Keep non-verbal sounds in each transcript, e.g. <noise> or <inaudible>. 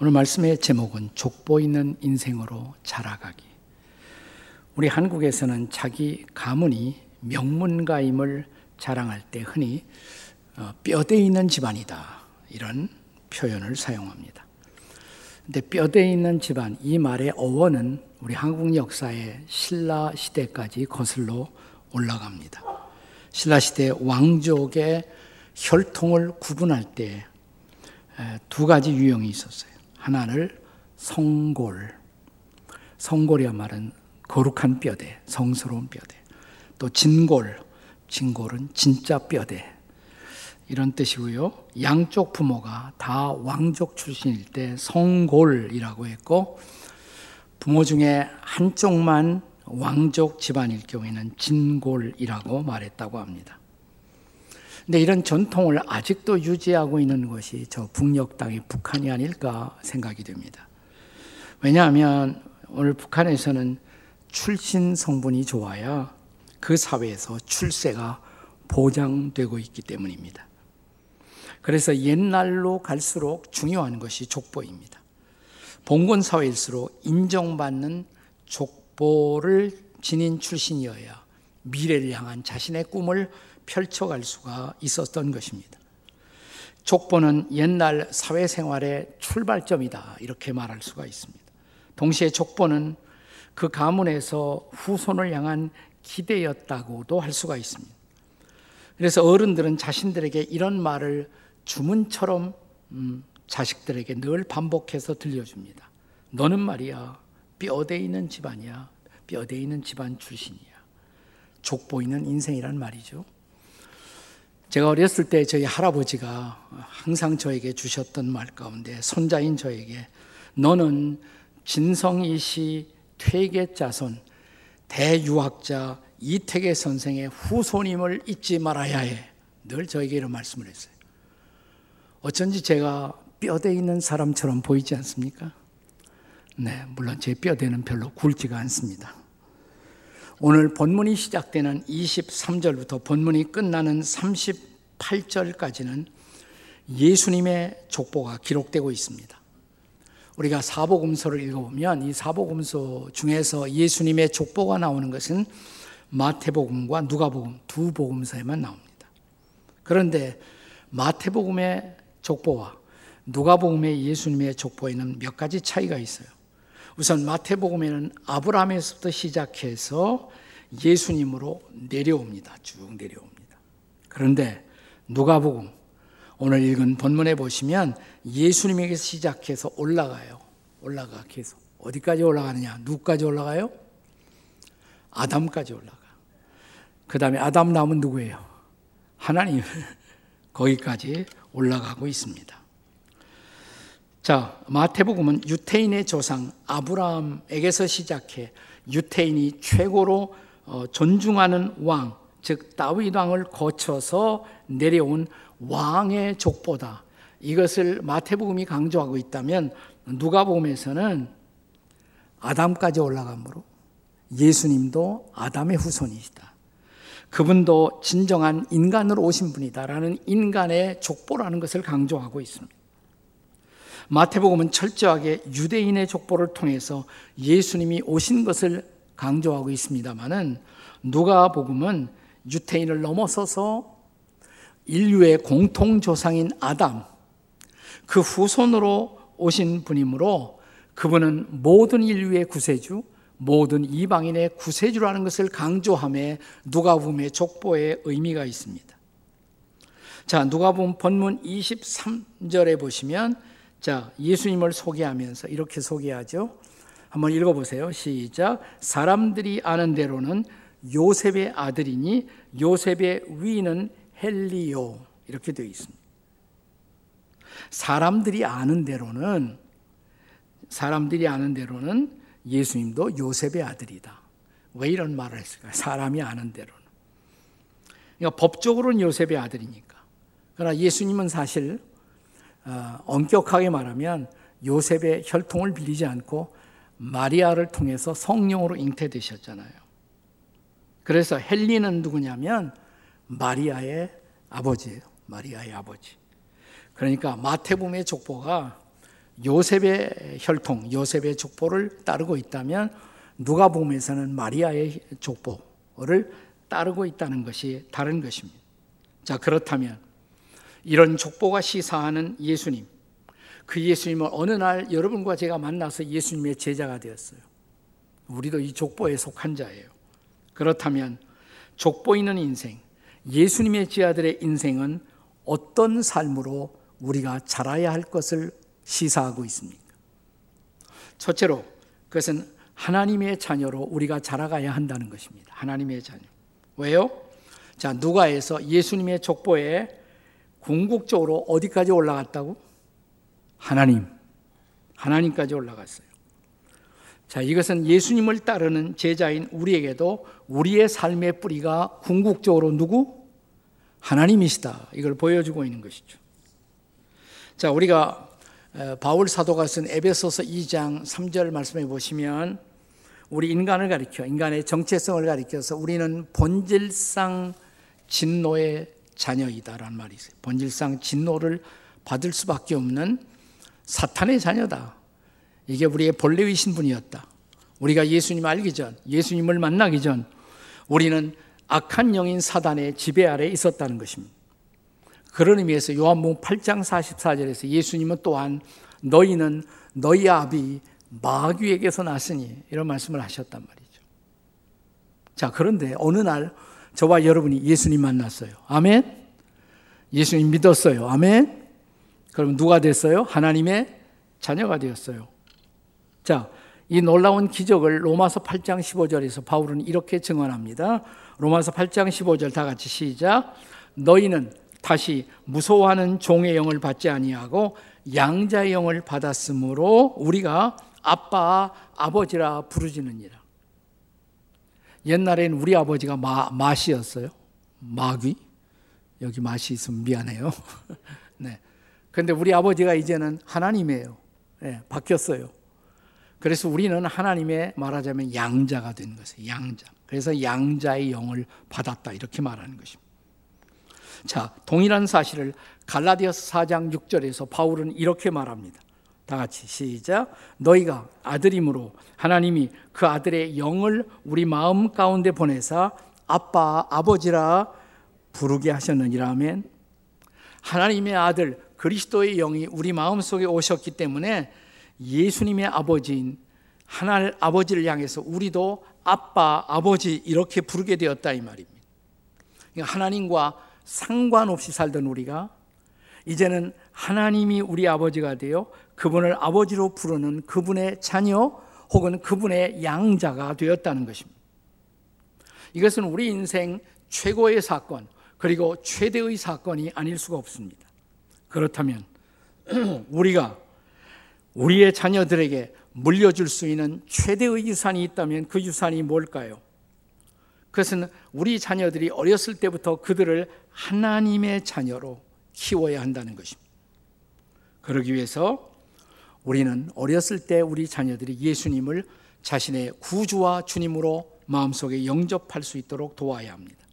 오늘 말씀의 제목은 족보 있는 인생으로 자라가기. 우리 한국에서는 자기 가문이 명문가임을 자랑할 때 흔히 어, 뼈대 있는 집안이다. 이런 표현을 사용합니다. 근데 뼈대 있는 집안, 이 말의 어원은 우리 한국 역사의 신라 시대까지 거슬러 올라갑니다. 신라 시대 왕족의 혈통을 구분할 때 두 가지 유형이 있었어요. 하나를 성골. 성골이란 말은 거룩한 뼈대, 성스러운 뼈대. 또 진골. 진골은 진짜 뼈대. 이런 뜻이고요. 양쪽 부모가 다 왕족 출신일 때 성골이라고 했고, 부모 중에 한쪽만 왕족 집안일 경우에는 진골이라고 말했다고 합니다. 근데 이런 전통을 아직도 유지하고 있는 것이 저 북녘 땅의 북한이 아닐까 생각이 됩니다. 왜냐하면 오늘 북한에서는 출신 성분이 좋아야 그 사회에서 출세가 보장되고 있기 때문입니다. 그래서 옛날로 갈수록 중요한 것이 족보입니다. 봉건 사회일수록 인정받는 족보를 지닌 출신이어야 미래를 향한 자신의 꿈을 펼쳐갈 수가 있었던 것입니다. 족보는 옛날 사회생활의 출발점이다. 이렇게 말할 수가 있습니다. 동시에 족보는 그 가문에서 후손을 향한 기대였다고도 할 수가 있습니다. 그래서 어른들은 자신들에게 이런 말을 주문처럼 음, 자식들에게 늘 반복해서 들려줍니다. 너는 말이야, 뼈대 있는 집안이야. 뼈대 있는 집안 출신이야. 족보 있는 인생이란 말이죠. 제가 어렸을 때 저희 할아버지가 항상 저에게 주셨던 말 가운데 손자인 저에게 너는 진성이 씨 퇴계 자손 대유학자 이태계 선생의 후손임을 잊지 말아야 해. 늘 저에게 이런 말씀을 했어요. 어쩐지 제가 뼈대 있는 사람처럼 보이지 않습니까? 네, 물론 제 뼈대는 별로 굵지가 않습니다. 오늘 본문이 시작되는 23절부터 본문이 끝나는 38절까지는 예수님의 족보가 기록되고 있습니다. 우리가 사복음서를 읽어보면 이 사복음서 중에서 예수님의 족보가 나오는 것은 마태복음과 누가복음 두 복음서에만 나옵니다. 그런데 마태복음의 족보와 누가복음의 예수님의 족보에는 몇 가지 차이가 있어요. 우선 마태복음에는 아브라함에서부터 시작해서 예수님으로 내려옵니다. 쭉 내려옵니다. 그런데 누가복음 오늘 읽은 본문에 보시면 예수님에게서 시작해서 올라가요. 올라가 계속. 어디까지 올라가느냐? 누구까지 올라가요? 아담까지 올라가. 그 다음에 아담 남은 누구예요? 하나님. <laughs> 거기까지 올라가고 있습니다. 자, 마태복음은 유태인의 조상 아브라함에게서 시작해 유태인이 최고로 어, 존중하는 왕, 즉 다윗 왕을 거쳐서 내려온 왕의 족보다. 이것을 마태복음이 강조하고 있다면 누가복음에서는 아담까지 올라가므로 예수님도 아담의 후손이시다. 그분도 진정한 인간으로 오신 분이다라는 인간의 족보라는 것을 강조하고 있습니다. 마태복음은 철저하게 유대인의 족보를 통해서 예수님이 오신 것을 강조하고 있습니다만은 누가복음은 유태인을 넘어서서 인류의 공통 조상인 아담 그 후손으로 오신 분이므로 그분은 모든 인류의 구세주, 모든 이방인의 구세주라는 것을 강조함에 누가복음의 족보에 의미가 있습니다. 자, 누가복음 본문 23절에 보시면 자, 예수님을 소개하면서 이렇게 소개하죠. 한번 읽어보세요. 시작. 사람들이 아는 대로는 요셉의 아들이니 요셉의 위는 헬리오 이렇게 되어 있습니다. 사람들이 아는 대로는 사람들이 아는 대로는 예수님도 요셉의 아들이다. 왜 이런 말을 했을까요? 사람이 아는 대로는. 그러니까 법적으로는 요셉의 아들이니까. 그러나 예수님은 사실 어, 엄격하게 말하면 요셉의 혈통을 빌리지 않고 마리아를 통해서 성령으로 잉태되셨잖아요. 그래서 헬리는 누구냐면 마리아의 아버지예요. 마리아의 아버지. 그러니까 마태복음의 족보가 요셉의 혈통, 요셉의 족보를 따르고 있다면 누가복음에서는 마리아의 족보를 따르고 있다는 것이 다른 것입니다. 자, 그렇다면 이런 족보가 시사하는 예수님, 그 예수님을 어느 날 여러분과 제가 만나서 예수님의 제자가 되었어요. 우리도 이 족보에 속한 자예요. 그렇다면 족보 있는 인생, 예수님의 지아들의 인생은 어떤 삶으로 우리가 자라야 할 것을 시사하고 있습니까? 첫째로 그것은 하나님의 자녀로 우리가 자라가야 한다는 것입니다. 하나님의 자녀. 왜요? 자, 누가에서 예수님의 족보에 궁극적으로 어디까지 올라갔다고? 하나님. 하나님까지 올라갔어요. 자, 이것은 예수님을 따르는 제자인 우리에게도 우리의 삶의 뿌리가 궁극적으로 누구? 하나님이시다. 이걸 보여주고 있는 것이죠. 자, 우리가 바울 사도가 쓴 에베소서 2장 3절 말씀해 보시면 우리 인간을 가리켜 인간의 정체성을 가리켜서 우리는 본질상 진노의 자녀이다라는 말이 있어요. 본질상 진노를 받을 수밖에 없는 사탄의 자녀다. 이게 우리의 본래의 신분이었다. 우리가 예수님 알기 전, 예수님을 만나기 전 우리는 악한 영인 사단의 지배 아래 있었다는 것입니다. 그런 의미에서 요한복음 8장 44절에서 예수님은 또한 너희는 너희 아비 마귀에게서 났으니 이런 말씀을 하셨단 말이죠. 자, 그런데 어느 날 저와 여러분이 예수님 만났어요. 아멘. 예수님 믿었어요. 아멘. 그럼 누가 됐어요? 하나님의 자녀가 되었어요. 자, 이 놀라운 기적을 로마서 8장 15절에서 바울은 이렇게 증언합니다. 로마서 8장 15절 다 같이 시작. 너희는 다시 무서워하는 종의 영을 받지 아니하고 양자의 영을 받았으므로 우리가 아빠, 아버지라 부르지느니라. 옛날에는 우리 아버지가 마, 마시였어요. 마귀. 여기 맛이 있으면 미안해요. <laughs> 네. 근데 우리 아버지가 이제는 하나님이에요. 네, 바뀌었어요. 그래서 우리는 하나님의 말하자면 양자가 된 것이에요. 양자. 그래서 양자의 영을 받았다. 이렇게 말하는 것입니다. 자, 동일한 사실을 갈라디아서 4장 6절에서 바울은 이렇게 말합니다. 다 같이 시작. 너희가 아들임으로 하나님이 그 아들의 영을 우리 마음 가운데 보내사 아빠, 아버지라 부르게 하셨느니라 하면 하나님의 아들 그리스도의 영이 우리 마음 속에 오셨기 때문에 예수님의 아버지인 하나님 아버지를 향해서 우리도 아빠, 아버지 이렇게 부르게 되었다 이 말입니다. 그러니까 하나님과 상관없이 살던 우리가 이제는 하나님이 우리 아버지가 되어 그분을 아버지로 부르는 그분의 자녀 혹은 그분의 양자가 되었다는 것입니다. 이것은 우리 인생 최고의 사건 그리고 최대의 사건이 아닐 수가 없습니다. 그렇다면 <clears throat> 우리가 우리의 자녀들에게 물려줄 수 있는 최대의 유산이 있다면 그 유산이 뭘까요? 그것은 우리 자녀들이 어렸을 때부터 그들을 하나님의 자녀로 키워야 한다는 것입니다. 그러기 위해서 우리는 어렸을 때 우리 자녀들이 예수님을 자신의 구주와 주님으로 마음속에 영접할 수 있도록 도와야 합니다.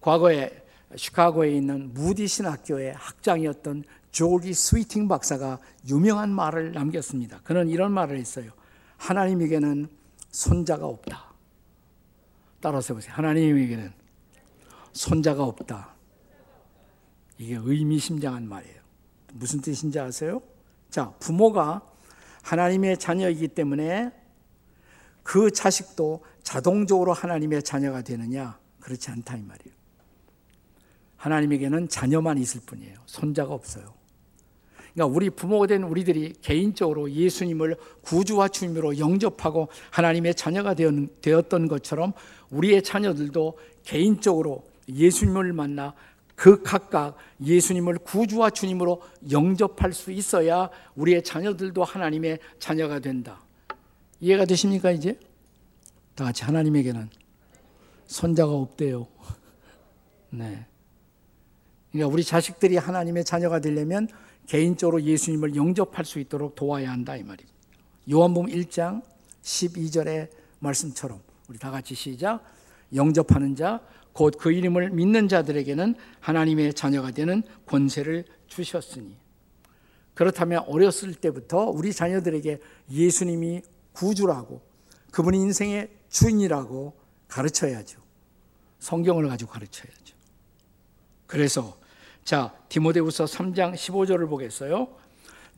과거에 시카고에 있는 무디 신학교의 학장이었던 조지 스위팅 박사가 유명한 말을 남겼습니다. 그는 이런 말을 했어요. 하나님에게는 손자가 없다. 따라서 보세요. 하나님에게는 손자가 없다. 이게 의미심장한 말이에요. 무슨 뜻인지 아세요? 자, 부모가 하나님의 자녀이기 때문에 그 자식도 자동적으로 하나님의 자녀가 되느냐? 그렇지 않다 이 말이에요. 하나님에게는 자녀만 있을 뿐이에요. 손자가 없어요. 그러니까 우리 부모가 된 우리들이 개인적으로 예수님을 구주와 주님으로 영접하고 하나님의 자녀가 되었던 것처럼 우리의 자녀들도 개인적으로 예수님을 만나 그 각각 예수님을 구주와 주님으로 영접할 수 있어야 우리의 자녀들도 하나님의 자녀가 된다. 이해가 되십니까, 이제? 다 같이 하나님에게는 손자가 없대요. <laughs> 네. 그러니까 우리 자식들이 하나님의 자녀가 되려면 개인적으로 예수님을 영접할 수 있도록 도와야 한다 이 말입니다. 요한복음 1장 12절의 말씀처럼 우리 다 같이 시작. 영접하는 자 곧 그 이름을 믿는 자들에게는 하나님의 자녀가 되는 권세를 주셨으니 그렇다면 어렸을 때부터 우리 자녀들에게 예수님이 구주라고 그분이 인생의 주인이라고 가르쳐야죠. 성경을 가지고 가르쳐야죠. 그래서 자, 디모데후서 3장 15절을 보겠어요.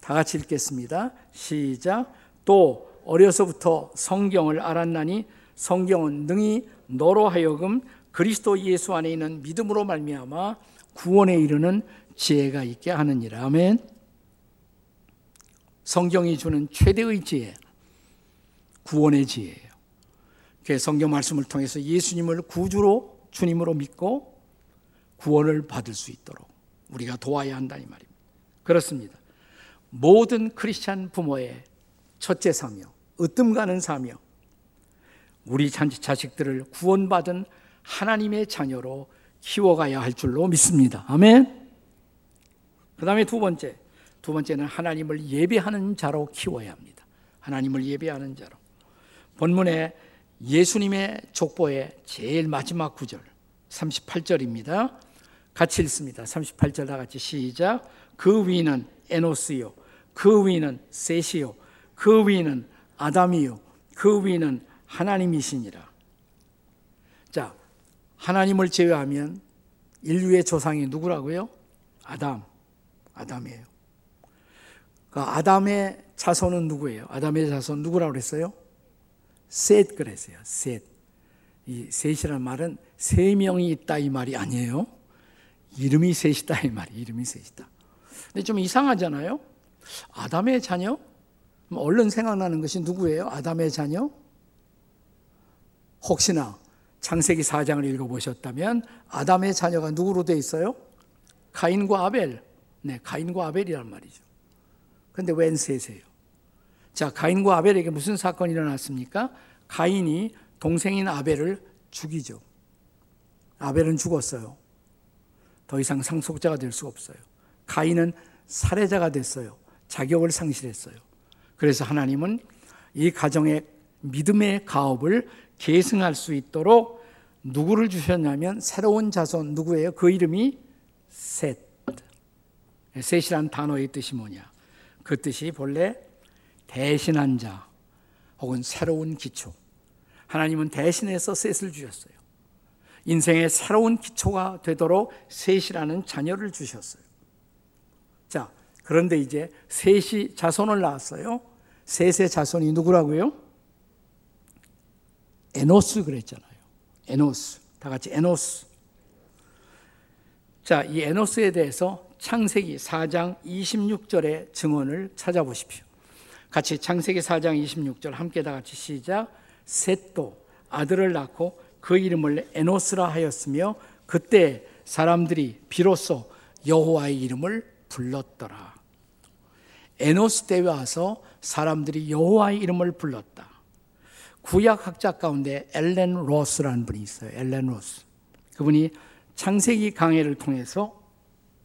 다 같이 읽겠습니다. 시작. 또 어려서부터 성경을 알았나니 성경은 능히 너로 하여금 그리스도 예수 안에 있는 믿음으로 말미암아 구원에 이르는 지혜가 있게 하느니라. 아멘. 성경이 주는 최대의 지혜, 구원의 지혜예요. 그 성경 말씀을 통해서 예수님을 구주로 주님으로 믿고 구원을 받을 수 있도록 우리가 도와야 한다 이 말입니다. 그렇습니다. 모든 크리스찬 부모의 첫째 사며 으뜸 가는 사며 우리 자식들을 구원받은 하나님의 자녀로 키워가야 할 줄로 믿습니다. 아멘. 그 다음에 두 번째. 두 번째는 하나님을 예배하는 자로 키워야 합니다. 하나님을 예배하는 자로. 본문에 예수님의 족보의 제일 마지막 구절, 38절입니다. 같이 읽습니다. 38절 다 같이 시작. 그 위는 에노스요. 그 위는 셋이요. 그 위는 아담이요. 그 위는 하나님이시니라. 자, 하나님을 제외하면 인류의 조상이 누구라고요? 아담. 아담이에요. 그 아담의 자손은 누구예요? 아담의 자손 누구라고 그랬어요? 셋 그랬어요. 셋. 이 셋이라는 말은 세 명이 있다 이 말이 아니에요. 이름이 셋이다 이 말이 이름이 셋이다. 근데 좀 이상하잖아요. 아담의 자녀? 얼른 생각나는 것이 누구예요? 아담의 자녀? 혹시나 창세기 4장을 읽어보셨다면 아담의 자녀가 누구로 돼 있어요? 가인과 아벨. 네, 가인과 아벨이란 말이죠. 근데 웬 셋이에요? 자, 가인과 아벨에게 무슨 사건이 일어났습니까? 가인이 동생인 아벨을 죽이죠. 아벨은 죽었어요. 더 이상 상속자가 될수 없어요. 가인은 살해자가 됐어요. 자격을 상실했어요. 그래서 하나님은 이 가정의 믿음의 가업을 계승할 수 있도록 누구를 주셨냐면 새로운 자손 누구예요? 그 이름이 셋. 셋이란 단어의 뜻이 뭐냐? 그 뜻이 본래 대신한 자 혹은 새로운 기초. 하나님은 대신해서 셋을 주셨어요. 인생의 새로운 기초가 되도록 셋이라는 자녀를 주셨어요. 자, 그런데 이제 셋이 자손을 낳았어요. 셋의 자손이 누구라고요? 에노스 그랬잖아요. 에노스. 다 같이 에노스. 자, 이 에노스에 대해서 창세기 4장 26절의 증언을 찾아보십시오. 같이 창세기 4장 26절 함께 다 같이 시작. 셋도 아들을 낳고 그 이름을 에노스라 하였으며 그때 사람들이 비로소 여호와의 이름을 불렀더라. 에노스 때에 와서 사람들이 여호와의 이름을 불렀다. 구약 학자 가운데 엘렌 로스라는 분이 있어요. 엘렌 로스. 그분이 창세기 강해를 통해서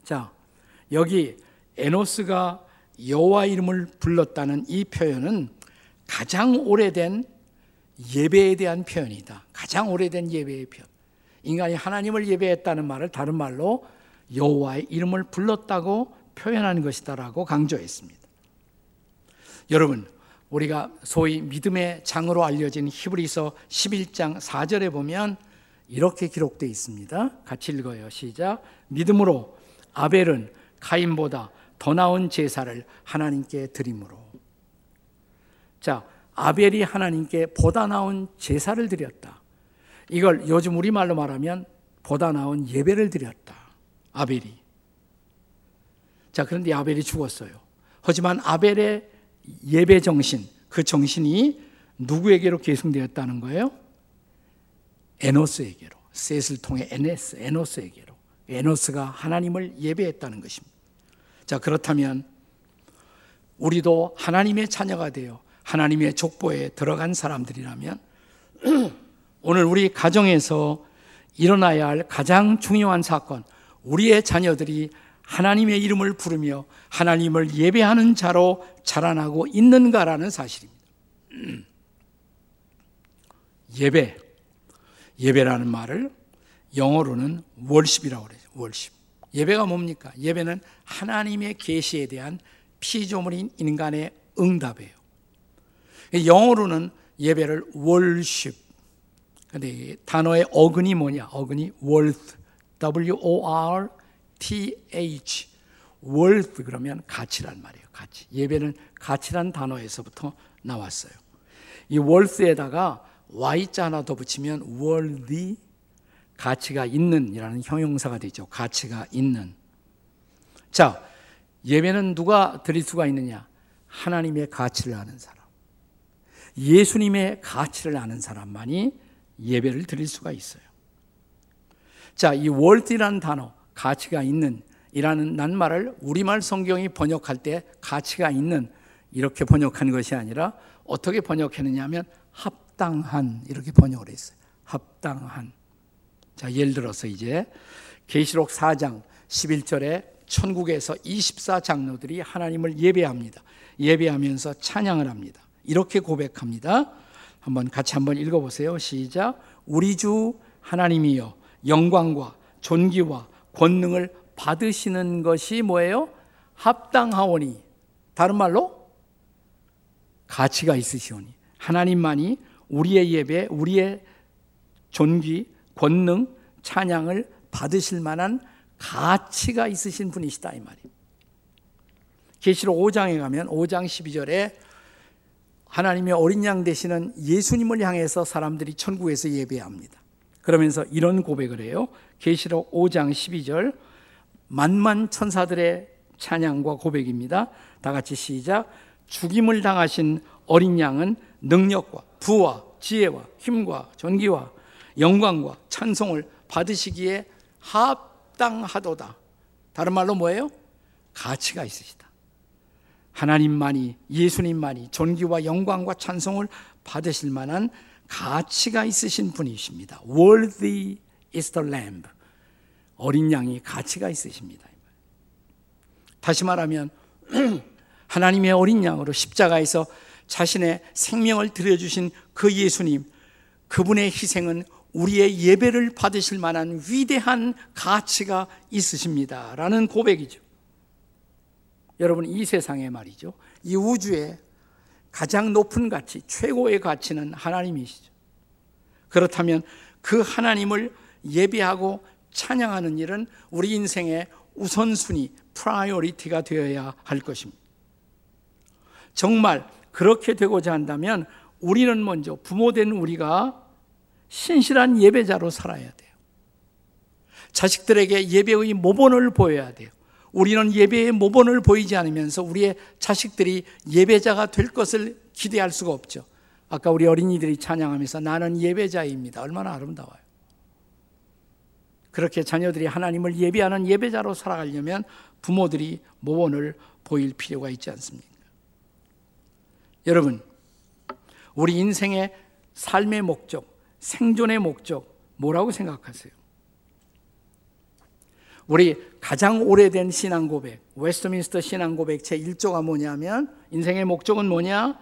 자, 여기 에노스가 여호와 이름을 불렀다는 이 표현은 가장 오래된 예배에 대한 표현이다. 가장 오래된 예배의 표현. 인간이 하나님을 예배했다는 말을 다른 말로 여호와의 이름을 불렀다고 표현하는 것이다라고 강조했습니다. 여러분, 우리가 소위 믿음의 장으로 알려진 히브리서 11장 4절에 보면 이렇게 기록되어 있습니다. 같이 읽어요. 시작. 믿음으로 아벨은 가인보다 더 나은 제사를 하나님께 드림으로. 자, 아벨이 하나님께 보다 나은 제사를 드렸다. 이걸 요즘 우리말로 말하면 보다 나은 예배를 드렸다. 아벨이. 자, 그런데 아벨이 죽었어요. 하지만 아벨의 예배 정신, 그 정신이 누구에게로 계승되었다는 거예요? 에노스에게로. 셋을 통해 에네스, 에노스에게로. 에노스가 하나님을 예배했다는 것입니다. 자, 그렇다면 우리도 하나님의 자녀가 되어 하나님의 족보에 들어간 사람들이라면 <clears throat> 오늘 우리 가정에서 일어나야 할 가장 중요한 사건, 우리의 자녀들이 하나님의 이름을 부르며 하나님을 예배하는 자로 자라나고 있는가라는 사실입니다. <clears throat> 예배. 예배라는 말을 영어로는 월십이라고 그래요. 월십. 예배가 뭡니까? 예배는 하나님의 계시에 대한 피조물인 인간의 응답이에요. 영어로는 예배를 worship. 근데 단어의 어근이 뭐냐? 어근이 worth. W O R T H. worth 그러면 가치란 말이에요. 가치. 예배는 가치란 단어에서부터 나왔어요. 이 worth에다가 y자 하나 더 붙이면 worthy 가치가 있는이라는 형용사가 되죠. 가치가 있는. 자, 예배는 누가 드릴 수가 있느냐? 하나님의 가치를 아는 사람. 예수님의 가치를 아는 사람만이 예배를 드릴 수가 있어요. 자, 이 월드라는 단어, 가치가 있는 이라는 낱말을 우리말 성경이 번역할 때 가치가 있는 이렇게 번역한 것이 아니라 어떻게 번역했느냐 하면 합당한 이렇게 번역을 했어요. 합당한. 자, 예를 들어서 이제 계시록 4장 11절에 천국에서 24장로들이 하나님을 예배합니다. 예배하면서 찬양을 합니다. 이렇게 고백합니다. 한번 같이 한번 읽어 보세요. 시작. 우리 주 하나님이여 영광과 존귀와 권능을 받으시는 것이 뭐예요? 합당하오니. 다른 말로 가치가 있으시오니. 하나님만이 우리의 예배, 우리의 존귀, 권능, 찬양을 받으실 만한 가치가 있으신 분이시다 이 말이에요. 계시록 5장에 가면 5장 12절에 하나님의 어린 양 되시는 예수님을 향해서 사람들이 천국에서 예배합니다. 그러면서 이런 고백을 해요. 계시록 5장 12절 만만 천사들의 찬양과 고백입니다. 다 같이 시작. 죽임을 당하신 어린 양은 능력과 부와 지혜와 힘과 존귀와 영광과 찬송을 받으시기에 합당하도다. 다른 말로 뭐예요? 가치가 있으시다. 하나님만이 예수님만이 존귀와 영광과 찬송을 받으실 만한 가치가 있으신 분이십니다. Worthy is the Lamb. 어린 양이 가치가 있으십니다. 다시 말하면 <clears throat> 하나님의 어린 양으로 십자가에서 자신의 생명을 들여주신 그 예수님, 그분의 희생은 우리의 예배를 받으실 만한 위대한 가치가 있으십니다. 라는 고백이죠. 여러분, 이 세상에 말이죠. 이 우주에 가장 높은 가치, 최고의 가치는 하나님이시죠. 그렇다면 그 하나님을 예배하고 찬양하는 일은 우리 인생의 우선순위, priority가 되어야 할 것입니다. 정말 그렇게 되고자 한다면 우리는 먼저 부모된 우리가 신실한 예배자로 살아야 돼요. 자식들에게 예배의 모본을 보여야 돼요. 우리는 예배의 모본을 보이지 않으면서 우리의 자식들이 예배자가 될 것을 기대할 수가 없죠. 아까 우리 어린이들이 찬양하면서 나는 예배자입니다. 얼마나 아름다워요. 그렇게 자녀들이 하나님을 예배하는 예배자로 살아가려면 부모들이 모본을 보일 필요가 있지 않습니까? 여러분, 우리 인생의 삶의 목적, 생존의 목적, 뭐라고 생각하세요? 우리 가장 오래된 신앙 고백, 웨스트민스터 신앙 고백 제 1조가 뭐냐면 인생의 목적은 뭐냐?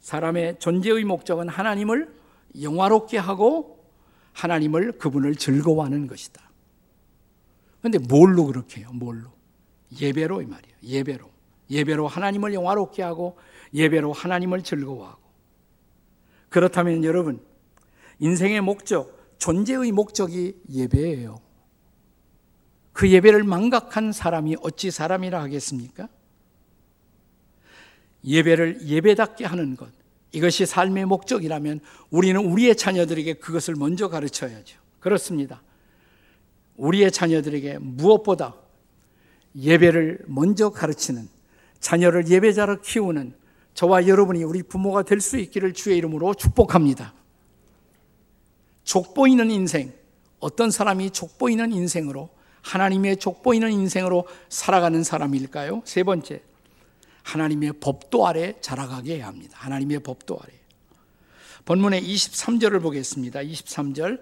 사람의 존재의 목적은 하나님을 영화롭게 하고 하나님을 그분을 즐거워하는 것이다. 근데 뭘로 그렇게 해요? 뭘로? 예배로 이 말이에요. 예배로. 예배로 하나님을 영화롭게 하고 예배로 하나님을 즐거워하고. 그렇다면 여러분, 인생의 목적, 존재의 목적이 예배예요. 그 예배를 망각한 사람이 어찌 사람이라 하겠습니까? 예배를 예배답게 하는 것. 이것이 삶의 목적이라면 우리는 우리의 자녀들에게 그것을 먼저 가르쳐야죠. 그렇습니다. 우리의 자녀들에게 무엇보다 예배를 먼저 가르치는 자녀를 예배자로 키우는 저와 여러분이 우리 부모가 될 수 있기를 주의 이름으로 축복합니다. 족보이는 인생, 어떤 사람이 족보이는 인생으로 하나님의 족보이는 인생으로 살아가는 사람일까요? 세 번째, 하나님의 법도 아래 자라가게 해야 합니다. 하나님의 법도 아래. 본문의 23절을 보겠습니다. 23절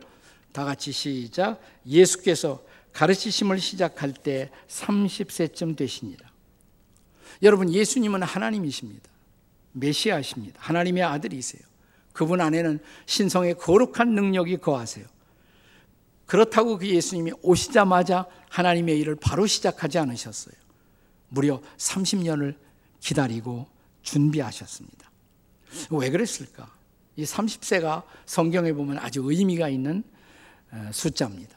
다 같이 시작. 예수께서 가르치심을 시작할 때 30세쯤 되시니라. 여러분, 예수님은 하나님이십니다. 메시아십니다. 하나님의 아들이세요. 그분 안에는 신성의 거룩한 능력이 거하세요. 그렇다고 그 예수님이 오시자마자 하나님의 일을 바로 시작하지 않으셨어요. 무려 30년을 기다리고 준비하셨습니다. 왜 그랬을까? 이 30세가 성경에 보면 아주 의미가 있는 어, 숫자입니다.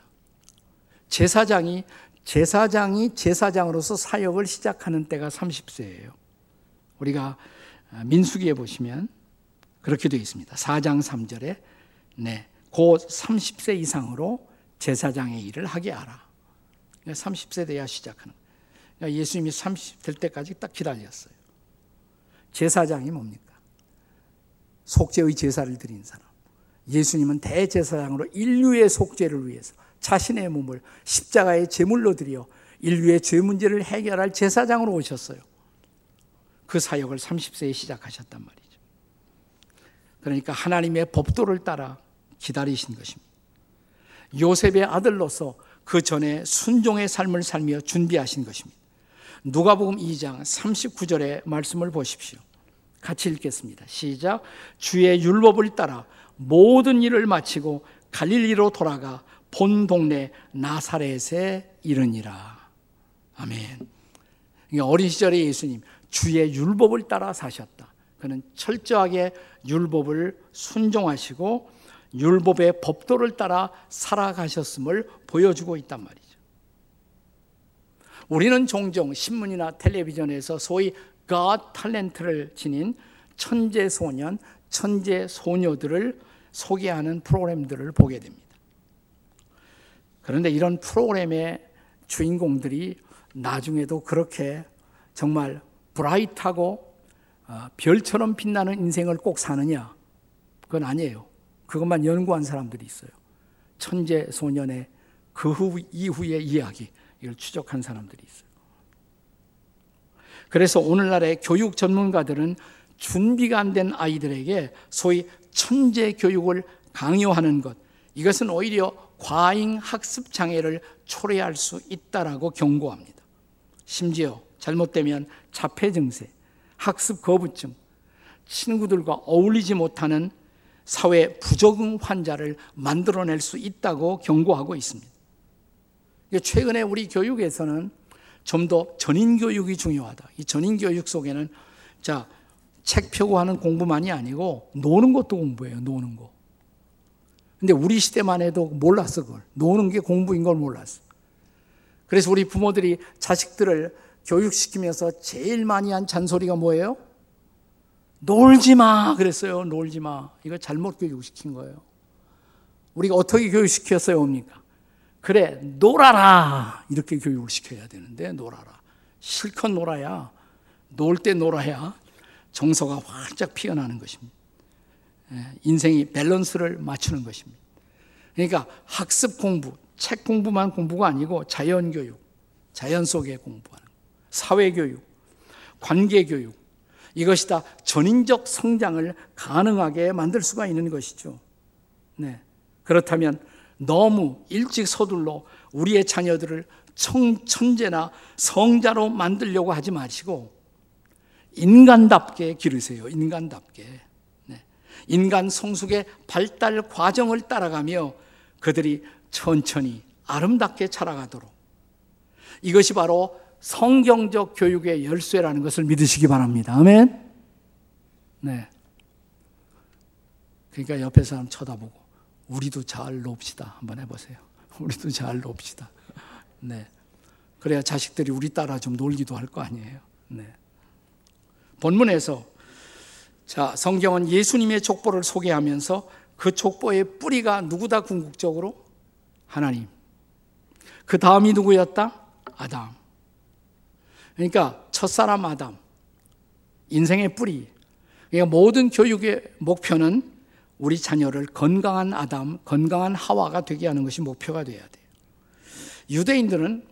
제사장이 제사장이 제사장으로서 사역을 시작하는 때가 30세예요. 우리가 어, 민수기에 보시면 그렇게 되어 있습니다. 4장 3절에 네, 곧 30세 이상으로 제사장의 일을 하게 하라. 30세 그러니까 돼야 시작하는. 그러니까 예수님이 30 될 때까지 딱 기다렸어요. 제사장이 뭡니까? 속죄의 제사를 드린 사람. 예수님은 대제사장으로 인류의 속죄를 위해서 자신의 몸을 십자가의 제물로 드려 인류의 죄 문제를 해결할 제사장으로 오셨어요. 그 사역을 30세에 시작하셨단 말이죠. 그러니까 하나님의 법도를 따라 기다리신 것입니다. 요셉의 아들로서 그 전에 순종의 삶을 살며 준비하신 것입니다. 누가복음 2장 39절의 말씀을 보십시오. 같이 읽겠습니다. 시작. 주의 율법을 따라 모든 일을 마치고 갈릴리로 돌아가 본 동네 나사렛에 이르니라. 아멘. 어린 시절의 예수님 주의 율법을 따라 사셨다. 그는 철저하게 율법을 순종하시고 율법의 법도를 따라 살아가셨음을 보여주고 있단 말이죠. 우리는 종종 신문이나 텔레비전에서 소위 God 탤런트를 지닌 천재 소년, 천재 소녀들을 소개하는 프로그램들을 보게 됩니다. 그런데 이런 프로그램의 주인공들이 나중에도 그렇게 정말 브라이트하고 어, 별처럼 빛나는 인생을 꼭 사느냐? 그건 아니에요. 그것만 연구한 사람들이 있어요. 천재 소년의 그 후, 이후의 이야기, 이걸 추적한 사람들이 있어요. 그래서 오늘날의 교육 전문가들은 준비가 안 된 아이들에게 소위 천재 교육을 강요하는 것, 이것은 오히려 과잉 학습 장애를 초래할 수 있다라고 경고합니다. 심지어 잘못되면 자폐 증세, 학습 거부증, 친구들과 어울리지 못하는 사회 부적응 환자를 만들어낼 수 있다고 경고하고 있습니다. 최근에 우리 교육에서는 좀 더 전인 교육이 중요하다. 이 전인 교육 속에는 자, 책 펴고 하는 공부만이 아니고 노는 것도 공부예요. 노는 거. 근데 우리 시대만 해도 몰랐어 그걸. 노는 게 공부인 걸 몰랐어. 그래서 우리 부모들이 자식들을 교육시키면서 제일 많이 한 잔소리가 뭐예요? 놀지 마 그랬어요. 놀지 마. 이거 잘못 교육시킨 거예요. 우리가 어떻게 교육시켰어요, 옵니까? 그래, 놀아라. 이렇게 교육을 시켜야 되는데, 놀아라. 실컷 놀아야, 놀 때 놀아야 정서가 활짝 피어나는 것입니다. 예, 인생이 밸런스를 맞추는 것입니다. 그러니까 학습 공부, 책 공부만 공부가 아니고 자연 교육, 자연 속에 공부하는, 사회 교육, 관계 교육, 이것이 다 전인적 성장을 가능하게 만들 수가 있는 것이죠. 네. 그렇다면 너무 일찍 서둘러 우리의 자녀들을 청, 천재나 성자로 만들려고 하지 마시고 인간답게 기르세요. 인간답게. 네. 인간 성숙의 발달 과정을 따라가며 그들이 천천히 아름답게 자라가도록 이것이 바로 성경적 교육의 열쇠라는 것을 믿으시기 바랍니다. 아멘. 네. 그러니까 옆에 사람 쳐다보고 우리도 잘 놉시다. 한번 해보세요. <laughs> 우리도 잘 놉시다. 네. 그래야 자식들이 우리 따라 좀 놀기도 할 거 아니에요. 네. 본문에서 자 성경은 예수님의 족보를 소개하면서 그 족보의 뿌리가 누구다 궁극적으로 하나님. 그 다음이 누구였다? 아담. 그러니까 첫사람 아담, 인생의 뿌리. 그러니까 모든 교육의 목표는 우리 자녀를 건강한 아담, 건강한 하와가 되게 하는 것이 목표가 돼야 돼요. 유대인들은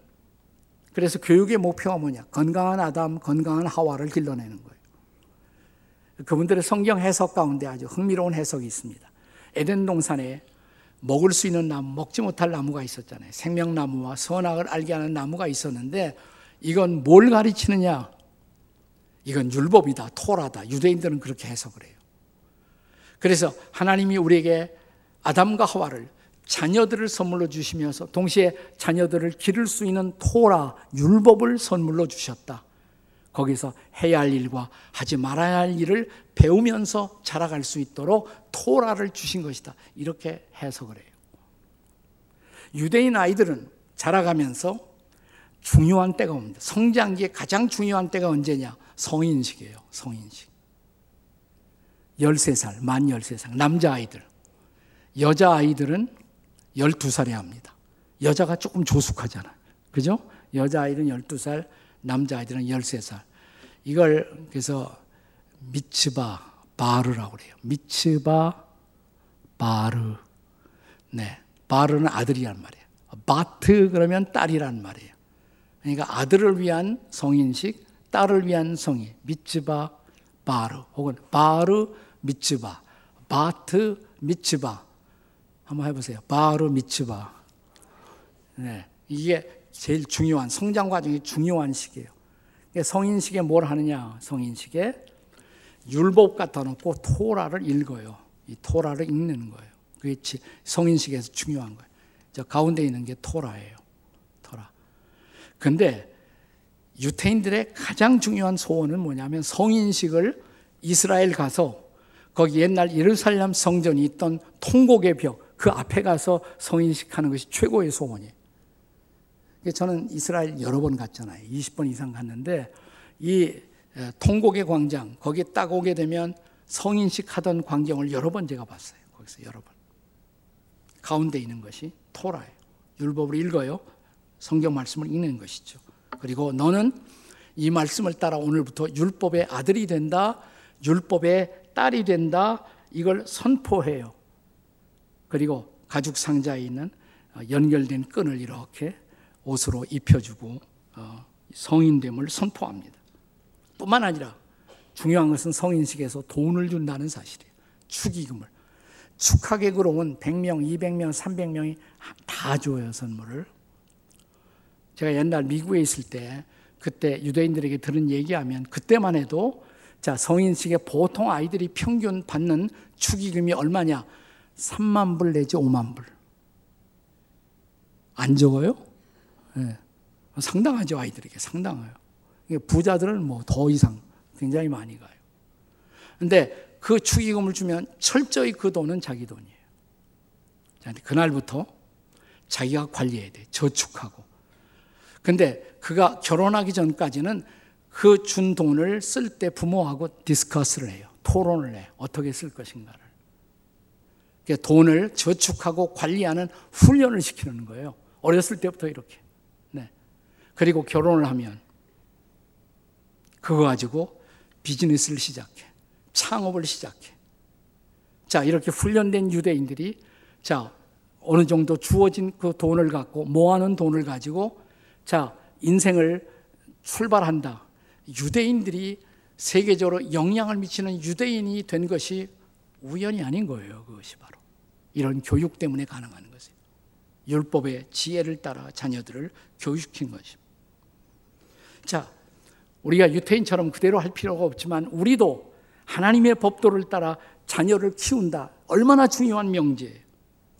그래서 교육의 목표가 뭐냐? 건강한 아담, 건강한 하와를 길러내는 거예요. 그분들의 성경 해석 가운데 아주 흥미로운 해석이 있습니다. 에덴 동산에 먹을 수 있는 나무, 먹지 못할 나무가 있었잖아요. 생명나무와 선악을 알게 하는 나무가 있었는데 이건 뭘 가르치느냐? 이건 율법이다, 토라다. 유대인들은 그렇게 해석을 해요. 그래서 하나님이 우리에게 아담과 하와를 자녀들을 선물로 주시면서 동시에 자녀들을 기를 수 있는 토라, 율법을 선물로 주셨다. 거기서 해야 할 일과 하지 말아야 할 일을 배우면서 자라갈 수 있도록 토라를 주신 것이다. 이렇게 해석을 해요. 유대인 아이들은 자라가면서 중요한 때가 옵니다. 성장기에 가장 중요한 때가 언제냐? 성인식이에요. 성인식. 13살, 만 13살. 남자아이들. 여자아이들은 12살에 합니다. 여자가 조금 조숙하잖아. 그죠? 여자아이들은 12살, 남자아이들은 13살. 이걸 그래서 미츠바 바르라고 그래요. 미츠바 바르. 네. 바르는 아들이란 말이에요. 바트 그러면 딸이란 말이에요. 그러니까 아들을 위한 성인식, 딸을 위한 성인. 미츠바 바르 혹은 바르 미츠바, 바트 미츠바. 한번 해보세요. 바르 미츠바. 네. 이게 제일 중요한 성장 과정이 중요한 시기예요. 성인식에 뭘 하느냐? 성인식에 율법 갖다 놓고 토라를 읽어요. 이 토라를 읽는 거예요. 그게 성인식에서 중요한 거예요. 저 가운데 있는 게 토라예요. 근데 유태인들의 가장 중요한 소원은 뭐냐면 성인식을 이스라엘 가서 거기 옛날 예루살렘 성전이 있던 통곡의 벽 그 앞에 가서 성인식 하는 것이 최고의 소원이에요. 저는 이스라엘 여러 번 갔잖아요. 20번 이상 갔는데 이 통곡의 광장 거기에 딱 오게 되면 성인식 하던 광경을 여러 번 제가 봤어요. 거기서 여러 번. 가운데 있는 것이 토라예요. 율법을 읽어요. 성경 말씀을 읽는 것이죠. 그리고 너는 이 말씀을 따라 오늘부터 율법의 아들이 된다. 율법의 딸이 된다. 이걸 선포해요. 그리고 가죽 상자에 있는 연결된 끈을 이렇게 옷으로 입혀주고 어, 성인됨을 선포합니다. 뿐만 아니라 중요한 것은 성인식에서 돈을 준다는 사실이에요. 축의금을. 축하객으로 온 100명, 200명, 300명이 다 줘요, 선물을. 제가 옛날 미국에 있을 때 그때 유대인들에게 들은 얘기하면 그때만 해도 자, 성인식에 보통 아이들이 평균 받는 축의금이 얼마냐? 3만 불 내지 5만 불. 안 적어요? 네. 상당하죠, 아이들에게. 상당해요. 부자들은 뭐 더 이상 굉장히 많이 가요. 근데 그 축의금을 주면 철저히 그 돈은 자기 돈이에요. 그날부터 자기가 관리해야 돼. 저축하고. 근데 그가 결혼하기 전까지는 그 준 돈을 쓸 때 부모하고 디스커스를 해요. 토론을 해. 어떻게 쓸 것인가를. 돈을 저축하고 관리하는 훈련을 시키는 거예요. 어렸을 때부터 이렇게. 네. 그리고 결혼을 하면 그거 가지고 비즈니스를 시작해. 창업을 시작해. 자, 이렇게 훈련된 유대인들이 자, 어느 정도 주어진 그 돈을 갖고 모아놓은 돈을 가지고 자, 인생을 출발한다. 유대인들이 세계적으로 영향을 미치는 유대인이 된 것이 우연이 아닌 거예요. 그것이 바로. 이런 교육 때문에 가능한 것이에요. 율법의 지혜를 따라 자녀들을 교육시킨 것입니다. 자, 우리가 유태인처럼 그대로 할 필요가 없지만 우리도 하나님의 법도를 따라 자녀를 키운다. 얼마나 중요한 명제예요.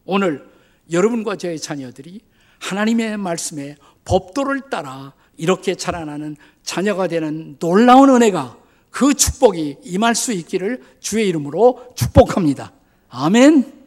오늘 여러분과 저의 자녀들이 하나님의 말씀에 법도를 따라 이렇게 자라나는 자녀가 되는 놀라운 은혜가 그 축복이 임할 수 있기를 주의 이름으로 축복합니다. 아멘.